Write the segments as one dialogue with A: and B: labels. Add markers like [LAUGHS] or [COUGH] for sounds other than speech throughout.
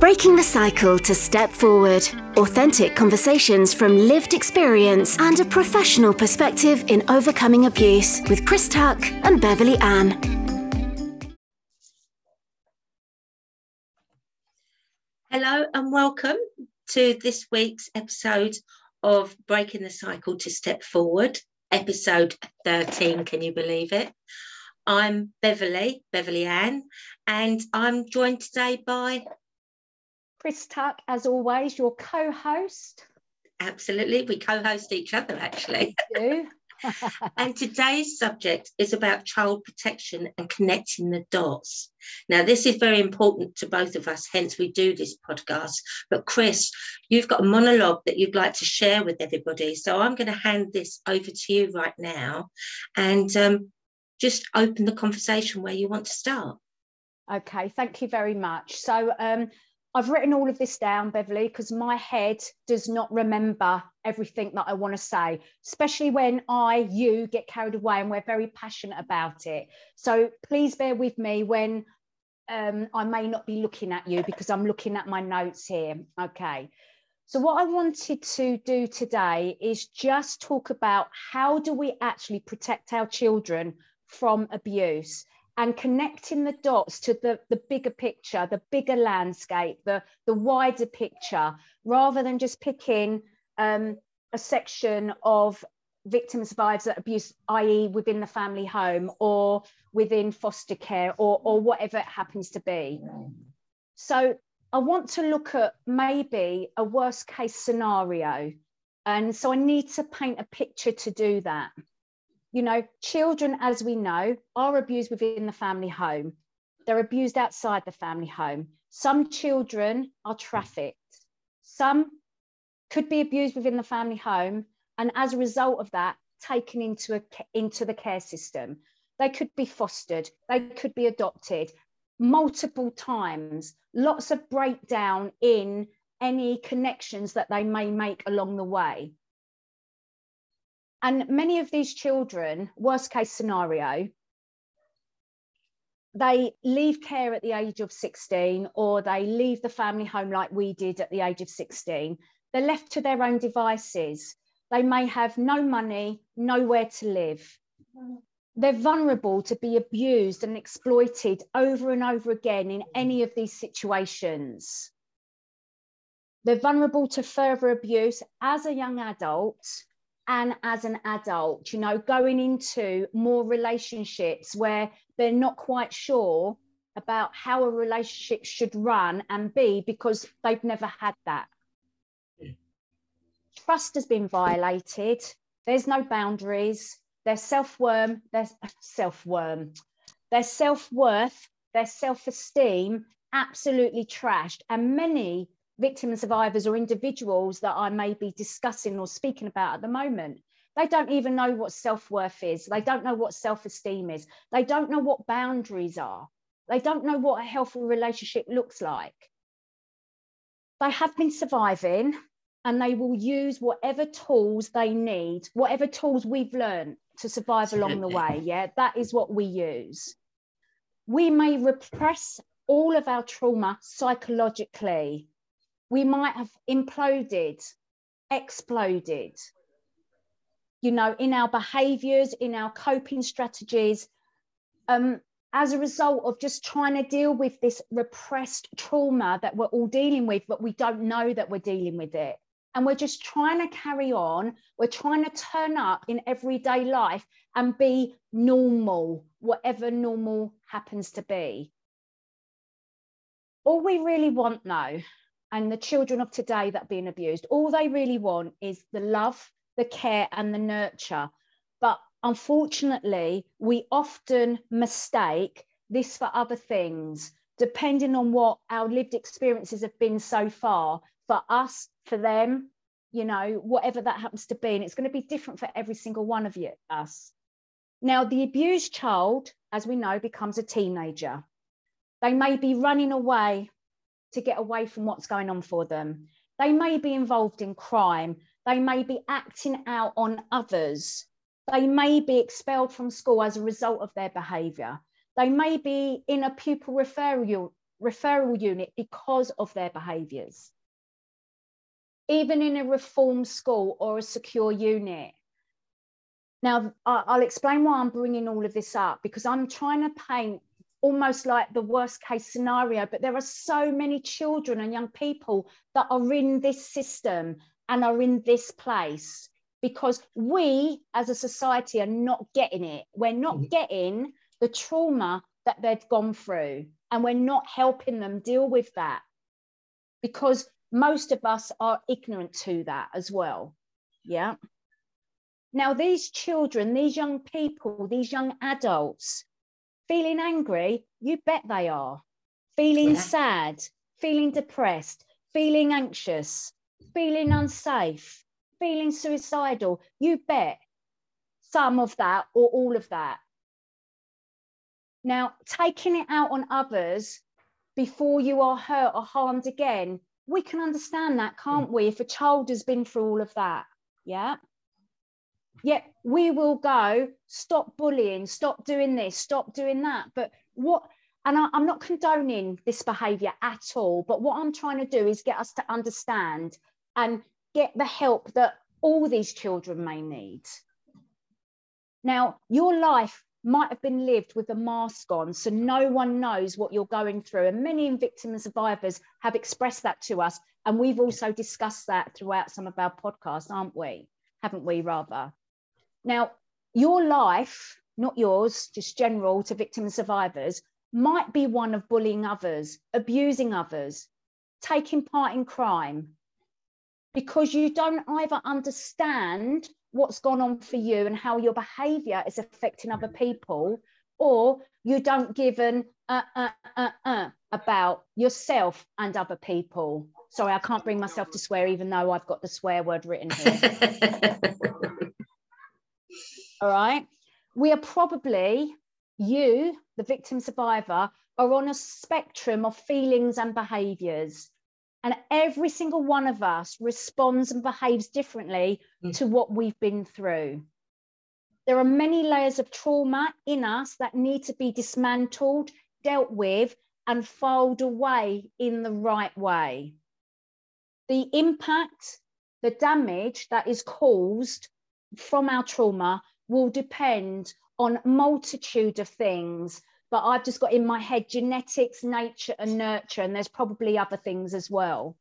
A: Breaking the cycle to step forward. Authentic conversations from lived experience and a professional perspective in overcoming abuse with Chris Tuck and Beverley Ann.
B: Hello and welcome to this week's episode of Breaking the Cycle to Step Forward, episode 13. Can you believe it? I'm Beverley, Beverley Ann, and I'm joined today by
C: Chris Tuck, as always, your co host.
B: Absolutely. We co host each other, actually. [LAUGHS] [LAUGHS] and today's subject is about child protection and connecting the dots. Now, this is very important to both of us, hence, we do this podcast. But, Chris, you've got a monologue that you'd like to share with everybody. So, I'm going to hand this over to you right now and um, just open the conversation where you want to start.
C: Okay, thank you very much. So, um, I've written all of this down, Beverley, because my head does not remember everything that I want to say, especially when I, you get carried away and we're very passionate about it. So please bear with me when um, I may not be looking at you because I'm looking at my notes here. Okay. So what I wanted to do today is just talk about how do we actually protect our children from abuse and connecting the dots to the, the bigger picture, the bigger landscape, the, the wider picture, rather than just picking um, a section of victim survivors of abuse, i.e., within the family home or within foster care or, or whatever it happens to be. So I want to look at maybe a worst case scenario. And so I need to paint a picture to do that you know, children, as we know, are abused within the family home. They're abused outside the family home. Some children are trafficked. Some could be abused within the family home, and as a result of that, taken into a, into the care system. They could be fostered. They could be adopted multiple times. Lots of breakdown in any connections that they may make along the way. And many of these children, worst case scenario, they leave care at the age of 16 or they leave the family home like we did at the age of 16. They're left to their own devices. They may have no money, nowhere to live. They're vulnerable to be abused and exploited over and over again in any of these situations. They're vulnerable to further abuse as a young adult and as an adult, you know, going into more relationships where they're not quite sure about how a relationship should run and be because they've never had that. Trust has been violated. There's no boundaries. Their self-worth, their self-worth, their self-worth, their self-esteem absolutely trashed. And many victim and survivors or individuals that I may be discussing or speaking about at the moment. They don't even know what self worth is. They don't know what self esteem is. They don't know what boundaries are. They don't know what a healthy relationship looks like. They have been surviving and they will use whatever tools they need, whatever tools we've learned to survive [LAUGHS] along the way. Yeah, that is what we use. We may repress all of our trauma psychologically we might have imploded, exploded, you know, in our behaviors, in our coping strategies, um, as a result of just trying to deal with this repressed trauma that we're all dealing with, but we don't know that we're dealing with it. And we're just trying to carry on. We're trying to turn up in everyday life and be normal, whatever normal happens to be. All we really want now and the children of today that are being abused, all they really want is the love, the care, and the nurture. But unfortunately, we often mistake this for other things, depending on what our lived experiences have been so far for us, for them, you know, whatever that happens to be. And it's going to be different for every single one of you, us. Now, the abused child, as we know, becomes a teenager. They may be running away to get away from what's going on for them. They may be involved in crime. They may be acting out on others. They may be expelled from school as a result of their behaviour. They may be in a pupil referral, referral unit because of their behaviours. Even in a reform school or a secure unit. Now, I'll explain why I'm bringing all of this up because I'm trying to paint almost like the worst case scenario, but there are so many children and young people that are in this system and are in this place because we as a society are not getting it. We're not mm-hmm. getting the trauma that they've gone through, and we're not helping them deal with that because most of us are ignorant to that as well. Yeah. Now, these children, these young people, these young adults, feeling angry, you bet they are. Feeling yeah. sad, feeling depressed, feeling anxious, feeling unsafe, feeling suicidal, you bet some of that or all of that. Now, taking it out on others before you are hurt or harmed again, we can understand that, can't mm. we? If a child has been through all of that, yeah. Yet we will go, stop bullying, stop doing this, stop doing that. But what, and I, I'm not condoning this behavior at all, but what I'm trying to do is get us to understand and get the help that all these children may need. Now, your life might have been lived with a mask on, so no one knows what you're going through. And many victims and survivors have expressed that to us. And we've also discussed that throughout some of our podcasts, aren't we? Haven't we, rather? Now, your life, not yours, just general to victims and survivors, might be one of bullying others, abusing others, taking part in crime, because you don't either understand what's gone on for you and how your behavior is affecting other people, or you don't give an uh, uh, uh, uh, about yourself and other people. Sorry, I can't bring myself to swear, even though I've got the swear word written here. [LAUGHS] All right. We are probably, you, the victim survivor, are on a spectrum of feelings and behaviors. And every single one of us responds and behaves differently mm. to what we've been through. There are many layers of trauma in us that need to be dismantled, dealt with, and filed away in the right way. The impact, the damage that is caused from our trauma will depend on multitude of things but I've just got in my head genetics, nature, and nurture, and there's probably other things as well.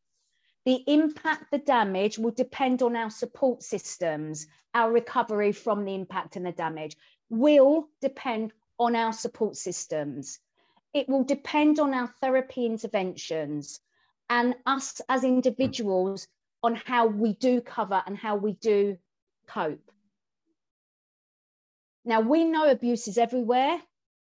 C: The impact, the damage will depend on our support systems, our recovery from the impact and the damage will depend on our support systems. It will depend on our therapy interventions and us as individuals on how we do cover and how we do cope. Now, we know abuse is everywhere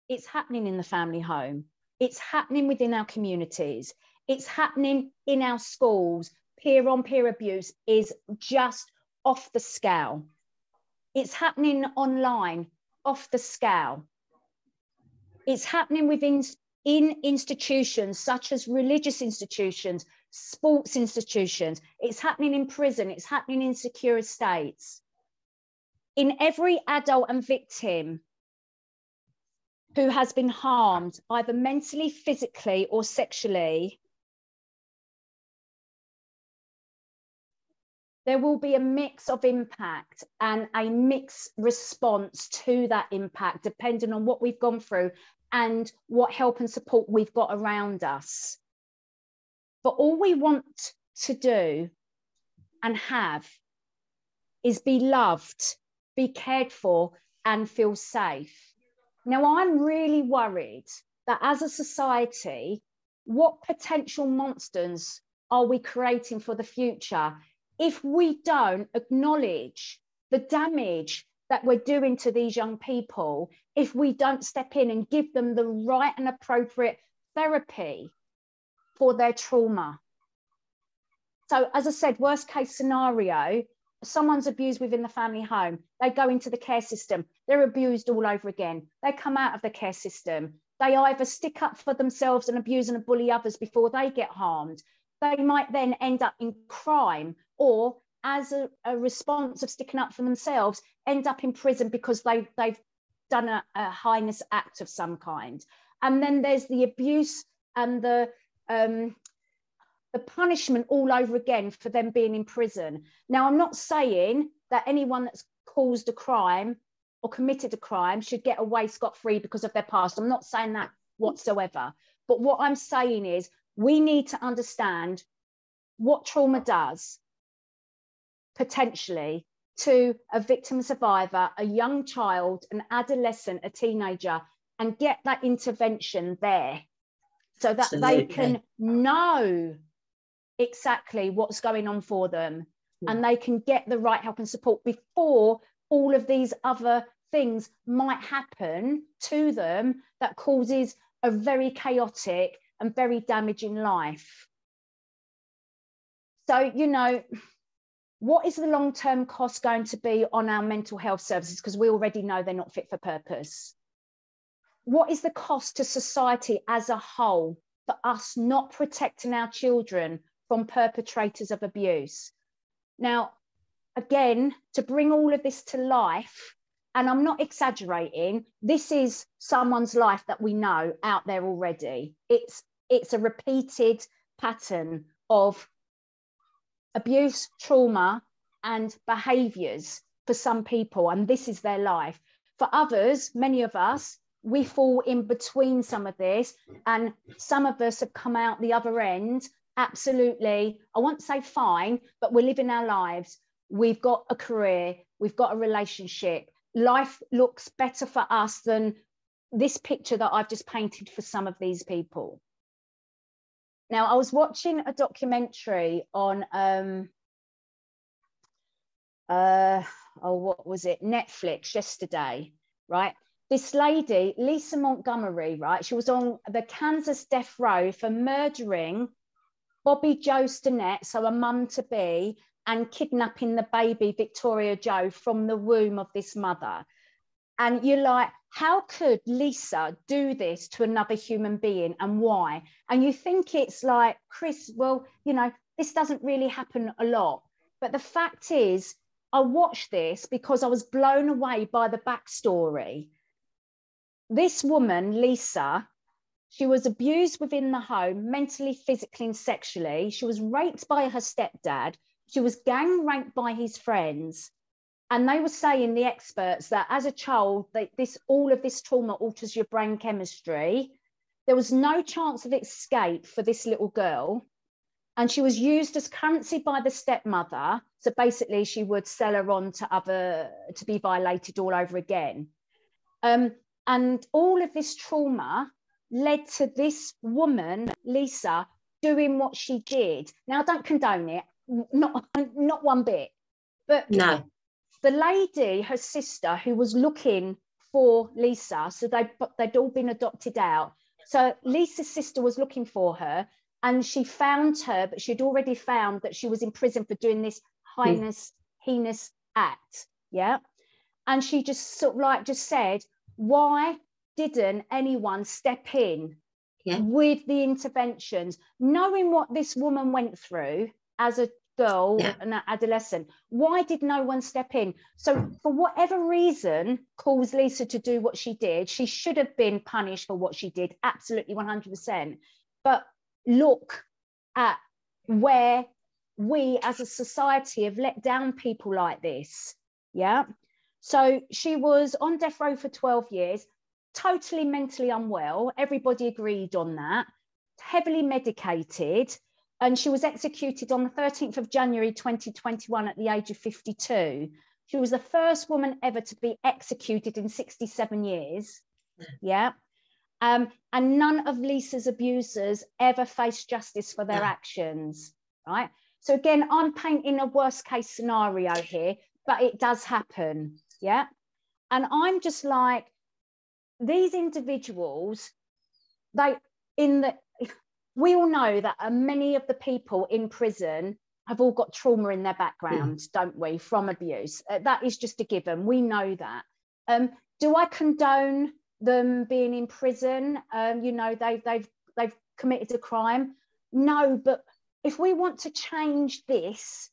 C: it's happening in the family home. It's happening within our communities. It's happening in our schools. Peer on peer abuse is just off the scale. It's happening online, off the scale. It's happening within in institutions such as religious institutions, sports institutions. It's happening in prison. It's happening in secure estates. In every adult and victim who has been harmed either mentally, physically, or sexually, there will be a mix of impact and a mixed response to that impact, depending on what we've gone through and what help and support we've got around us. But all we want to do and have is be loved, be cared for, and feel safe. Now, I'm really worried that as a society, what potential monsters are we creating for the future if we don't acknowledge the damage that we're doing to these young people, if we don't step in and give them the right and appropriate therapy for their trauma? So, as I said, worst case scenario, someone's abused within the family home, they go into the care system, they're abused all over again. They come out of the care system. They either stick up for themselves and abuse and bully others before they get harmed. They might then end up in crime or as a, a response of sticking up for themselves, end up in prison because they, they've done a, a heinous act of some kind. And then there's the abuse and the um, the punishment all over again for them being in prison. Now, I'm not saying that anyone that's caused a crime or committed a crime should get away scot free because of their past. I'm not saying that whatsoever. But what I'm saying is we need to understand what trauma does potentially to a victim survivor, a young child, an adolescent, a teenager, and get that intervention there so that Absolutely. they can know exactly what's going on for them yeah. and they can get the right help and support before all of these other things might happen to them that causes a very chaotic and very damaging life. So, you know, what is the long term cost going to be on our mental health services? Because we already know they're not fit for purpose. What is the cost to society as a whole for us not protecting our children from perpetrators of abuse? Now, again, to bring all of this to life, and I'm not exaggerating, this is someone's life that we know out there already. It's it's a repeated pattern of abuse, trauma, and behaviors for some people, and this is their life. For others, many of us, we fall in between some of this, and some of us have come out the other end absolutely, I won't say fine, but we're living our lives. We've got a career, we've got a relationship. Life looks better for us than this picture that I've just painted for some of these people. Now, I was watching a documentary on, um, uh, oh, what was it? Netflix yesterday, right? This lady, Lisa Montgomery, right? She was on the Kansas death row for murdering Bobbie Jo Stinnett, so a mum to be, and kidnapping the baby Victoria Jo from the womb of this mother. And you're like, how could Lisa do this to another human being and why? And you think it's like, Chris, well, you know, this doesn't really happen a lot. But the fact is, I watched this because I was blown away by the backstory. This woman, Lisa, she was abused within the home, mentally, physically, and sexually. She was raped by her stepdad. She was gang raped by his friends. And they were saying the experts that as a child that this all of this trauma alters your brain chemistry. There was no chance of escape for this little girl. And she was used as currency by the stepmother. So basically she would sell her on to other to be violated all over again. Um, and all of this trauma led to this woman lisa doing what she did now i don't condone it not not one bit but
B: no
C: the lady, her sister, who was looking for Lisa, so they they'd all been adopted out. So Lisa's sister was looking for her, and she found her, but she'd already found that she was in prison for doing this heinous, mm. heinous act. Yeah, and she just sort of like just said, why didn't anyone step in yeah. with the interventions, knowing what this woman went through as a girl, yeah. an adolescent. Why did no one step in? So, for whatever reason caused Lisa to do what she did, she should have been punished for what she did, absolutely 100%. But look at where we as a society have let down people like this. Yeah. So she was on death row for 12 years, totally mentally unwell. Everybody agreed on that, heavily medicated and she was executed on the 13th of January 2021 at the age of 52. She was the first woman ever to be executed in 67 years. Yeah. Um, and none of Lisa's abusers ever faced justice for their actions. Right. So, again, I'm painting a worst case scenario here, but it does happen. Yeah. And I'm just like, these individuals, they, in the, we all know that uh, many of the people in prison have all got trauma in their background, mm. don't we, from abuse? Uh, that is just a given. We know that. Um, do I condone them being in prison? Um, you know, they, they've they've committed a crime. No, but if we want to change this,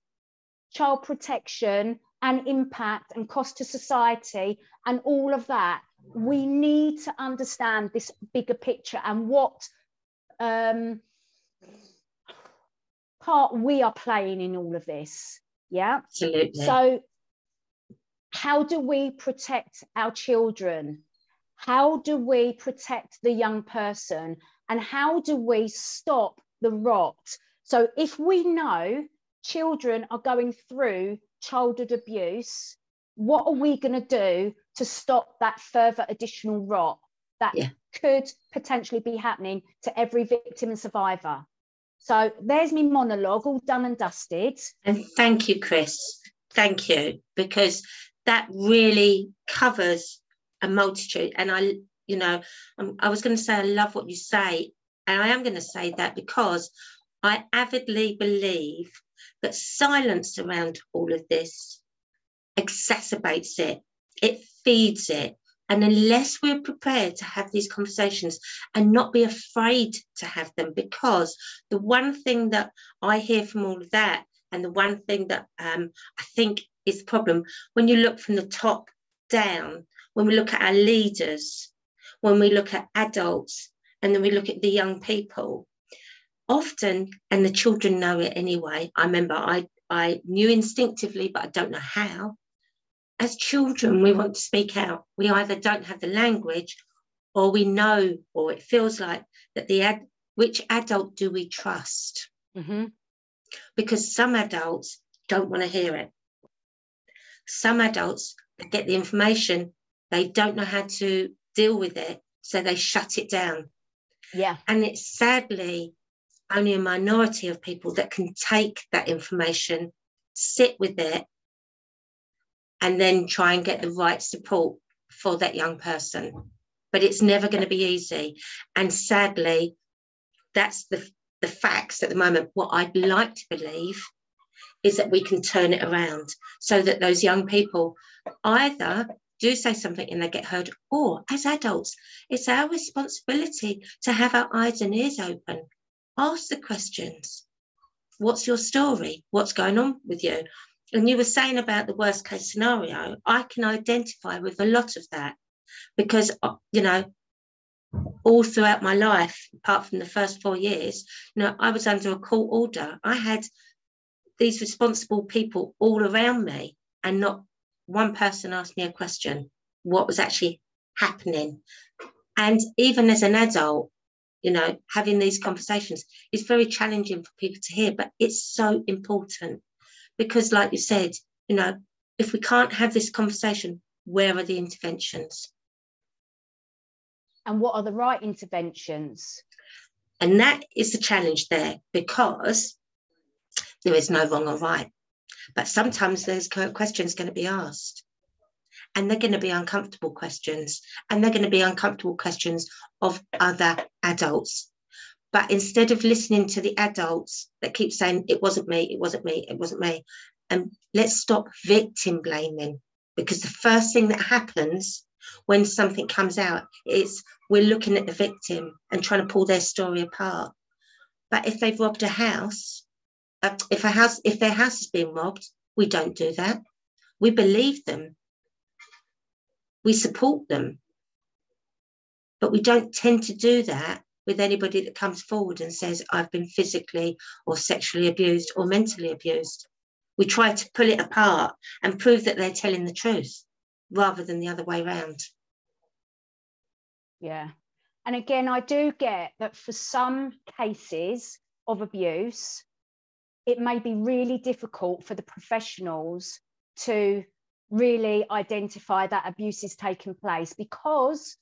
C: child protection and impact and cost to society and all of that, we need to understand this bigger picture and what um, part we are playing in all of this. Yeah.
B: Absolutely.
C: So, how do we protect our children? How do we protect the young person? And how do we stop the rot? So, if we know children are going through childhood abuse, what are we going to do to stop that further additional rot that yeah. could potentially be happening to every victim and survivor? So there's me monologue all done and dusted.
B: And thank you, Chris. Thank you, because that really covers a multitude. And I, you know, um, I was going to say, I love what you say. And I am going to say that because I avidly believe that silence around all of this exacerbates it, it feeds it. And unless we're prepared to have these conversations and not be afraid to have them, because the one thing that I hear from all of that, and the one thing that um, I think is the problem, when you look from the top down, when we look at our leaders, when we look at adults, and then we look at the young people, often, and the children know it anyway. I remember I, I knew instinctively, but I don't know how as children, we want to speak out. We either don't have the language or we know, or it feels like that the ad, which adult do we trust? Mm-hmm. Because some adults don't want to hear it. Some adults get the information, they don't know how to deal with it, so they shut it down.
C: Yeah.
B: And it's sadly only a minority of people that can take that information, sit with it, and then try and get the right support for that young person. But it's never going to be easy. And sadly, that's the, the facts at the moment. What I'd like to believe is that we can turn it around so that those young people either do say something and they get heard, or as adults, it's our responsibility to have our eyes and ears open. Ask the questions. What's your story? What's going on with you? And you were saying about the worst case scenario, I can identify with a lot of that because, uh, you know, all throughout my life, apart from the first four years, you know, I was under a court order. I had these responsible people all around me, and not one person asked me a question what was actually happening. And even as an adult, you know, having these conversations is very challenging for people to hear, but it's so important because, like you said, you know, if we can't have this conversation, where are the interventions?
C: And what are the right interventions?
B: And that is the challenge there because there is no wrong or right. But sometimes there's questions going to be asked. And they're going to be uncomfortable questions. And they're going to be uncomfortable questions of other adults. But instead of listening to the adults that keep saying, it wasn't me, it wasn't me, it wasn't me, and let's stop victim blaming. Because the first thing that happens when something comes out is we're looking at the victim and trying to pull their story apart. But if they've robbed a house, uh, if a house, if their house has been robbed, we don't do that. We believe them. We support them. But we don't tend to do that with anybody that comes forward and says, I've been physically or sexually abused or mentally abused. We try to pull it apart and prove that they're telling the truth rather than the other way around.
C: Yeah. And again, I do get that for some cases of abuse, it may be really difficult for the professionals to really identify that abuse is taking place because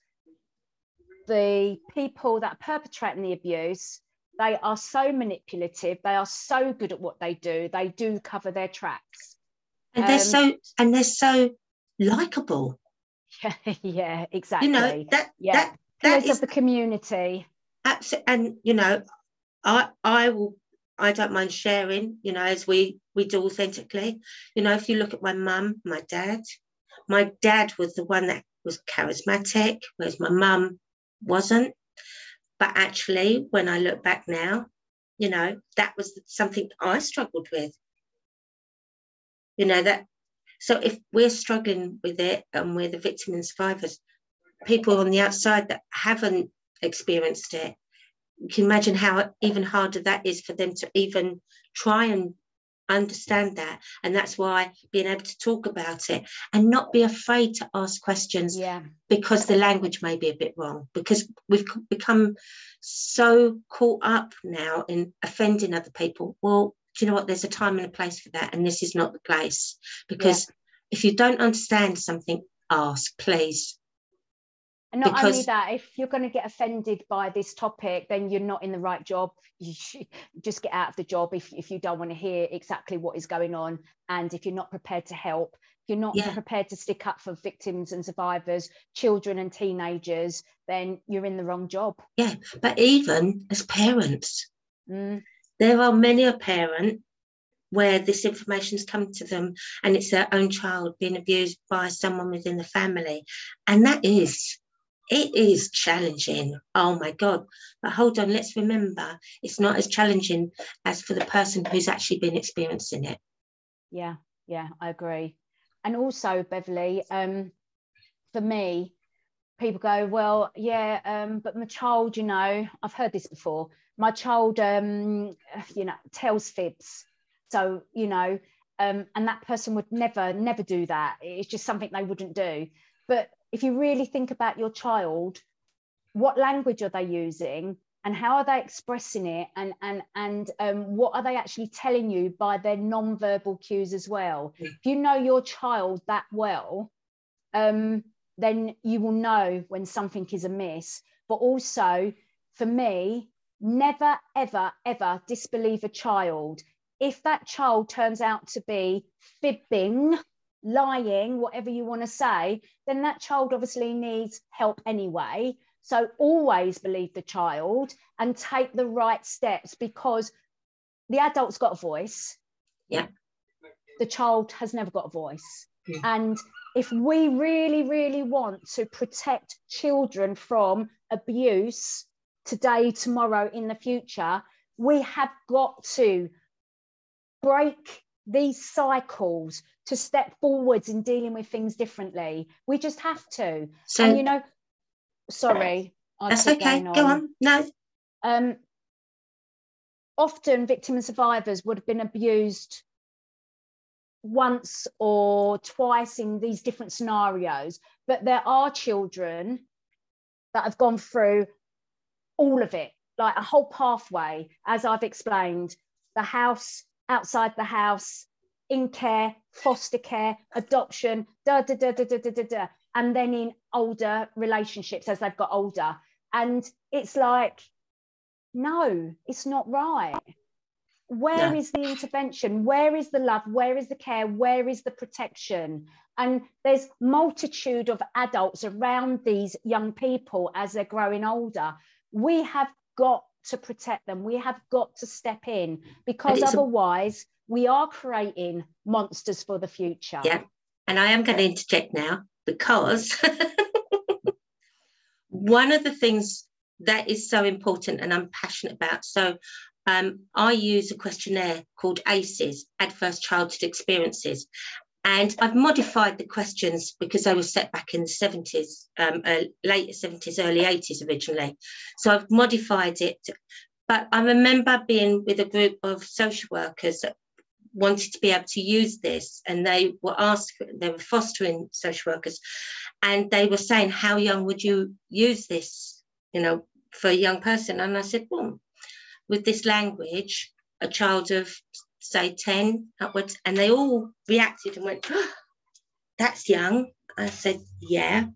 C: the people that are perpetrating the abuse they are so manipulative they are so good at what they do they do cover their tracks.
B: And they're um, so and they're so likable. [LAUGHS]
C: Yeah yeah exactly
B: you know that
C: yeah
B: that,
C: that is of the community.
B: Absolutely and you know i i will i don't mind sharing you know as we we do authentically. You know if you look at my mum my dad my dad was the one that was charismatic. Whereas my mum wasn't. But actually, when I look back now, you know, that was something I struggled with. You know, that so if we're struggling with it and we're the victim and survivors, people on the outside that haven't experienced it, you can imagine how even harder that is for them to even try and understand that. And that's why being able to talk about it and not be afraid to ask questions
C: yeah.
B: because the language may be a bit wrong. Because we've become so caught up now in offending other people. Well do you know what? There's a time and a place for that. And this is not the place. Because yeah. if you don't understand something ask please
C: and not because, only that, if you're going to get offended by this topic, then you're not in the right job. You should just get out of the job if, if you don't want to hear exactly what is going on. And if you're not prepared to help, if you're not yeah. prepared to stick up for victims and survivors, children and teenagers, then you're in the wrong job.
B: Yeah, but even as parents, mm. there are many a parent where this information's come to them and it's their own child being abused by someone within the family. And that is it is challenging. Oh my God. But hold on, let's remember it's not as challenging as for the person who's actually been experiencing it.
C: Yeah, yeah, I agree. And also, Beverley, um, for me, people go, well, yeah, um, but my child, you know, I've heard this before. My child, um, you know, tells fibs. So, you know, um, and that person would never, never do that. It's just something they wouldn't do. But if you really think about your child, what language are they using and how are they expressing it and and and um, what are they actually telling you by their non-verbal cues as well? If you know your child that well um, then you will know when something is amiss. But also for me never ever ever disbelieve a child. If that child turns out to be fibbing lying, whatever you want to say, then that child obviously needs help anyway. So always believe the child and take the right steps because the adult's got a voice.
B: Yeah.
C: The child has never got a voice. Yeah. And if we really, really want to protect children from abuse today, tomorrow, in the future, we have got to break these cycles to step forwards in dealing with things differently. We just have to. So, and you know, sorry.
B: I'll that's okay. On. Go on. No.
C: Um, often victims and survivors would have been abused once or twice in these different scenarios, but there are children that have gone through all of it, like a whole pathway, as I've explained. The house, outside the house, in care, foster care, adoption, da da da da da da da, da and then in older relationships as they've got older. And it's like, no, it's not right. Where is the intervention? Where is the love? Where is the care? Where is the protection? And there's multitude of adults around these young people as they're growing older. We have got to protect them. We have got to step in because otherwise we are creating monsters for the future.
B: Yeah. And I am going to interject now because [LAUGHS] one of the things that is so important and I'm passionate about. So um, I use a questionnaire called ACEs, Adverse Childhood Experiences. And I've modified the questions because they were set back in the 70s, um, uh, late 70s, early 80s originally. So I've modified it. But I remember being with a group of social workers that wanted to be able to use this and they were asked, they were fostering social workers, and they were saying, How young would you use this, you know, for a young person? And I said, Well, with this language, a child of say 10 upwards, and they all reacted and went, oh, That's young. I said, Yeah,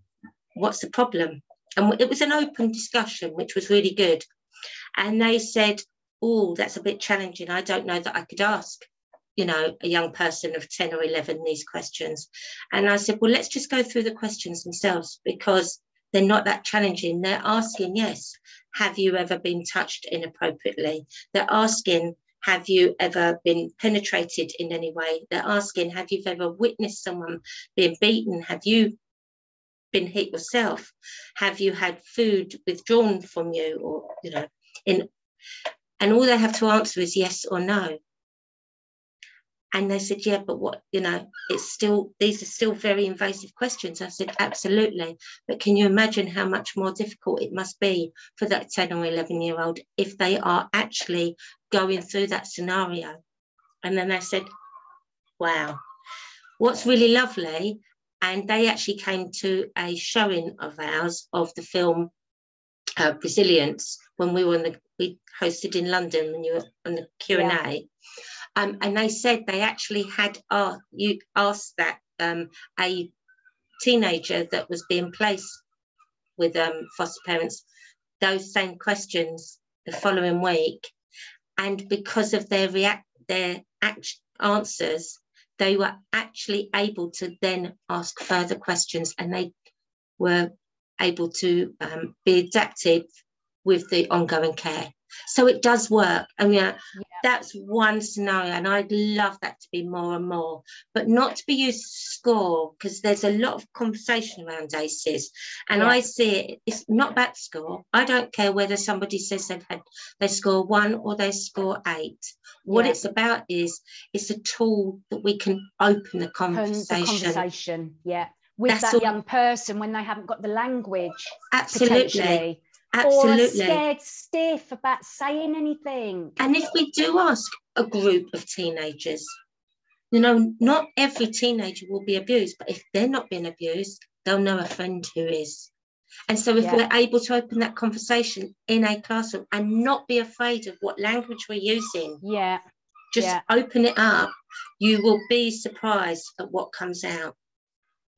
B: what's the problem? And it was an open discussion, which was really good. And they said, Oh, that's a bit challenging. I don't know that I could ask, you know, a young person of 10 or 11 these questions. And I said, Well, let's just go through the questions themselves because they're not that challenging. They're asking, Yes, have you ever been touched inappropriately? They're asking, have you ever been penetrated in any way? They're asking, have you ever witnessed someone being beaten? Have you been hit yourself? Have you had food withdrawn from you? Or, you know, in and all they have to answer is yes or no. And they said, yeah, but what, you know, it's still, these are still very invasive questions. I said, absolutely. But can you imagine how much more difficult it must be for that 10 or 11 year old if they are actually going through that scenario? And then they said, wow. What's really lovely, and they actually came to a showing of ours of the film uh, Resilience when we were in the, we hosted in London when you were on the Q&A. Yeah. Um, and they said they actually had you asked that um, a teenager that was being placed with um, foster parents those same questions the following week, and because of their react their act- answers, they were actually able to then ask further questions, and they were able to um, be adapted with the ongoing care. So it does work. I mean. That's one scenario, and I'd love that to be more and more, but not to be used to score because there's a lot of conversation around ACEs, and yeah. I see it. It's not about score. I don't care whether somebody says they've had they score one or they score eight. What yeah. it's about is it's a tool that we can open the conversation.
C: The conversation, yeah, with That's that all... young person when they haven't got the language.
B: Absolutely
C: Absolutely. Or scared stiff about saying anything.
B: And if we do ask a group of teenagers, you know, not every teenager will be abused, but if they're not being abused, they'll know a friend who is. And so, if yeah. we're able to open that conversation in a classroom and not be afraid of what language we're using,
C: yeah,
B: just
C: yeah.
B: open it up, you will be surprised at what comes out.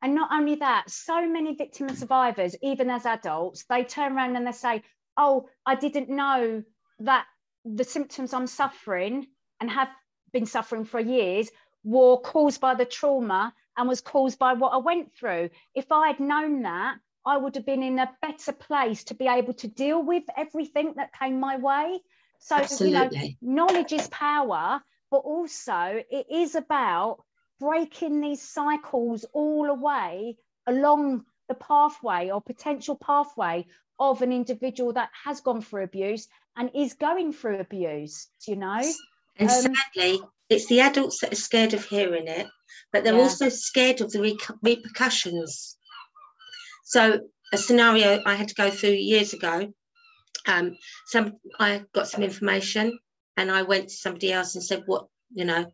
C: And not only that, so many victim and survivors, even as adults, they turn around and they say, Oh, I didn't know that the symptoms I'm suffering and have been suffering for years were caused by the trauma and was caused by what I went through. If I had known that, I would have been in a better place to be able to deal with everything that came my way. So, Absolutely. you know, knowledge is power, but also it is about breaking these cycles all away along the pathway or potential pathway of an individual that has gone through abuse and is going through abuse, you know?
B: And um, sadly, it's the adults that are scared of hearing it, but they're yeah. also scared of the re- repercussions. So, a scenario I had to go through years ago. Um, some I got some information, and I went to somebody else and said, "What you know,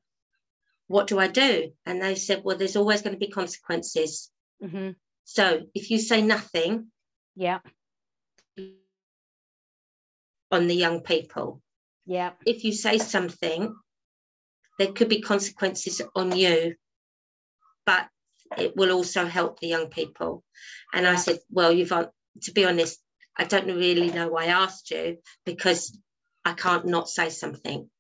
B: what do I do? And they said, well, there's always going to be consequences. Mm-hmm. So if you say nothing,
C: yeah,
B: on the young people,
C: yeah,
B: if you say something, there could be consequences on you, but it will also help the young people. And yeah. I said, well, you've to be honest, I don't really know why I asked you because I can't not say something.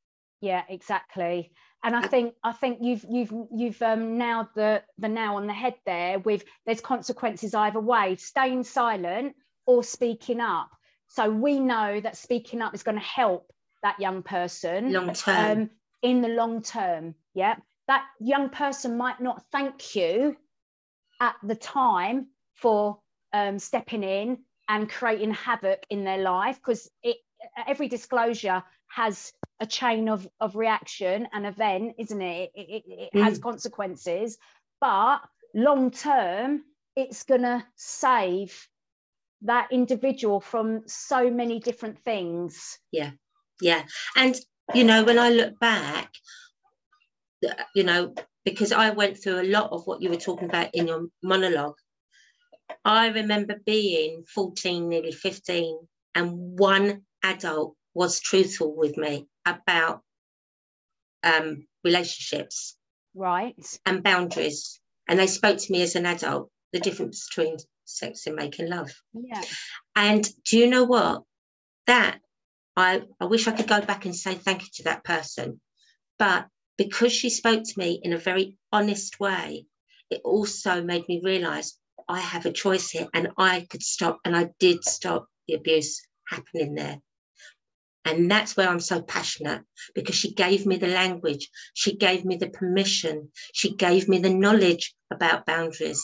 C: Yeah, exactly and I think I think you've you've you've um, nailed the the nail on the head there. With there's consequences either way, staying silent or speaking up. So we know that speaking up is going to help that young person
B: long term um,
C: in the long term. Yeah, that young person might not thank you at the time for um, stepping in and creating havoc in their life because it every disclosure has a chain of, of reaction and event, isn't it? It, it, it mm. has consequences, but long term, it's going to save that individual from so many different things.
B: Yeah, yeah. And, you know, when I look back, you know, because I went through a lot of what you were talking about in your monologue, I remember being 14, nearly 15, and one adult was truthful with me about um, relationships,
C: right,
B: and boundaries, and they spoke to me as an adult the difference between sex and making love.
C: Yeah.
B: And do you know what? That I I wish I could go back and say thank you to that person, but because she spoke to me in a very honest way, it also made me realize I have a choice here and I could stop and I did stop the abuse happening there. And that's where I'm so passionate because she gave me the language, she gave me the permission, she gave me the knowledge about boundaries.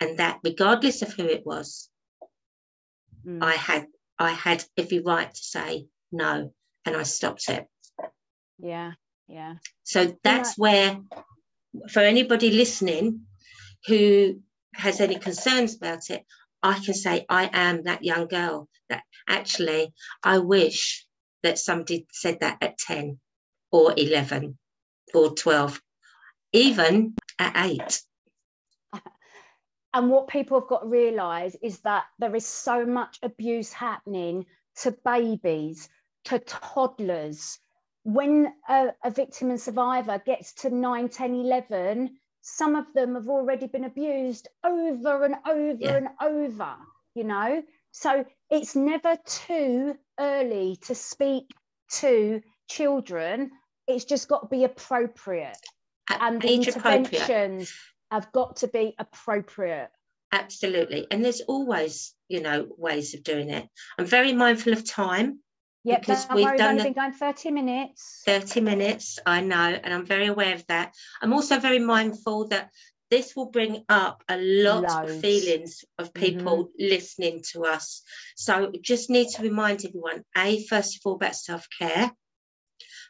B: And that regardless of who it was, mm. I had I had every right to say no and I stopped it.
C: Yeah. Yeah.
B: So that's where, for anybody listening who has any concerns about it, I can say I am that young girl that actually I wish that somebody said that at 10 or 11 or 12, even at eight.
C: And what people have got to realise is that there is so much abuse happening to babies, to toddlers. When a, a, victim and survivor gets to 9, 10, 11, some of them have already been abused over and over yeah. and over, you know? So it's never too early to speak to children. It's just got to be appropriate.
B: At and the interventions
C: have got to be appropriate.
B: Absolutely. And there's always, you know, ways of doing it. I'm very mindful of time.
C: Yeah, because we've done the, been going 30 minutes.
B: 30 minutes, I know, and I'm very aware of that. I'm also very mindful that this will bring up a lot Loads. of feelings of people mm-hmm. listening to us. So just need to remind everyone, A, first of all, about self-care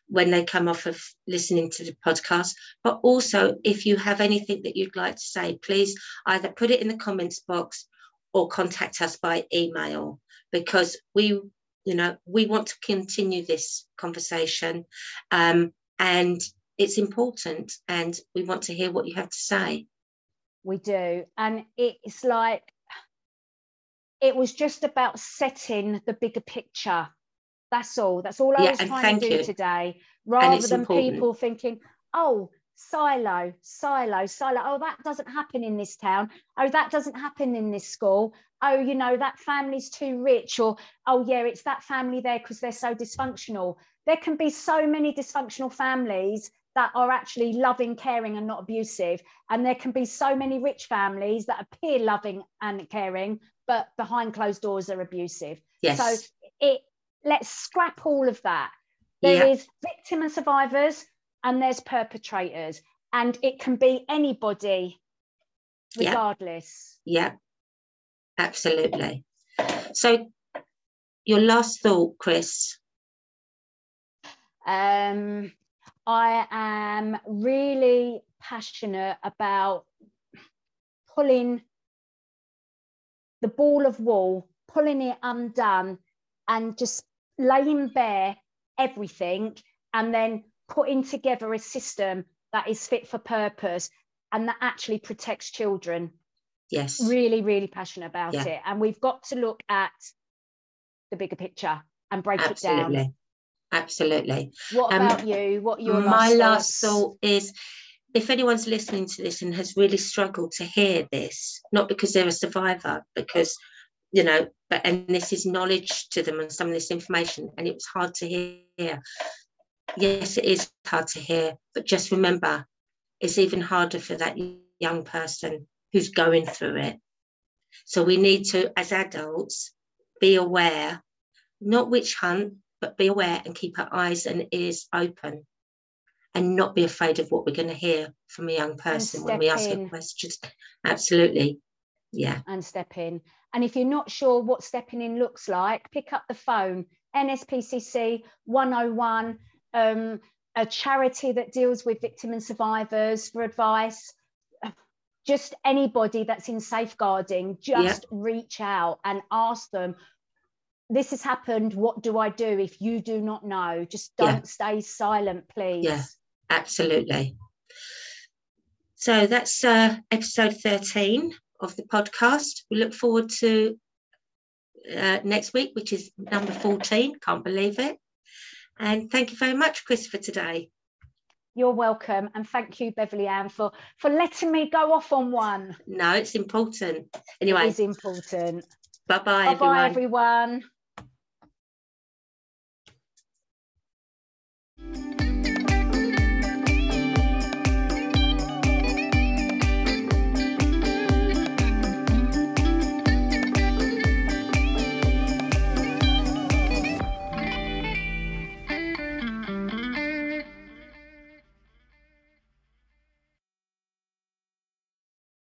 B: when they come off of listening to the podcast. But also, if you have anything that you'd like to say, please either put it in the comments box or contact us by email because we, you know, we want to continue this conversation. Um, and it's important and we want to hear what you have to say.
C: We do. And it's like, it was just about setting the bigger picture that's all. That's all I yeah, was trying to do you. today, rather than important. people thinking, oh, silo, silo, silo. Oh, that doesn't happen in this town. Oh, that doesn't happen in this school. Oh, you know, that family's too rich. Or, oh, yeah, it's that family there because they're so dysfunctional. There can be so many dysfunctional families that are actually loving, caring, and not abusive. And there can be so many rich families that appear loving and caring, but behind closed doors are abusive.
B: Yes.
C: So it let's scrap all of that. There yeah. is victim and survivors, and there's perpetrators, and it can be anybody, regardless.
B: Yeah, yeah. absolutely. So, your last thought, Chris?
C: Um, I am really passionate about pulling the ball of wool, pulling it undone, and just laying bare everything and then putting together a system that is fit for purpose and that actually protects children.
B: Yes.
C: Really, really passionate about yeah. it. And we've got to look at the bigger picture and break
B: Absolutely.
C: it down.
B: Absolutely.
C: What um, about you? What your
B: my last, last thought is if anyone's listening to this and has really struggled to hear this, not because they're a survivor, because you know, but and this is knowledge to them and some of this information, and it was hard to hear. Yes, it is hard to hear, but just remember, it's even harder for that young person who's going through it. So we need to, as adults, be aware, not witch hunt, but be aware and keep our eyes and ears open and not be afraid of what we're going to hear from a young person when we ask in. questions. Absolutely. Yeah.
C: And step in. And if you're not sure what stepping in looks like, pick up the phone, NSPCC 101, um, a charity that deals with victim and survivors for advice. Just anybody that's in safeguarding, just reach out and ask them, this has happened. What do I do if you do not know? Just don't yeah. stay silent, please.
B: Yeah, absolutely. So that's uh, episode 13 of the podcast. We look forward to uh, next week, which is number 14. Can't believe it. And thank you very much, Chris, for today.
C: You're welcome. And thank you, Beverley Ann, for, for letting me go off on one.
B: No, it's important. Anyway,
C: it is important.
B: Bye bye, everyone.
C: Bye, bye, everyone.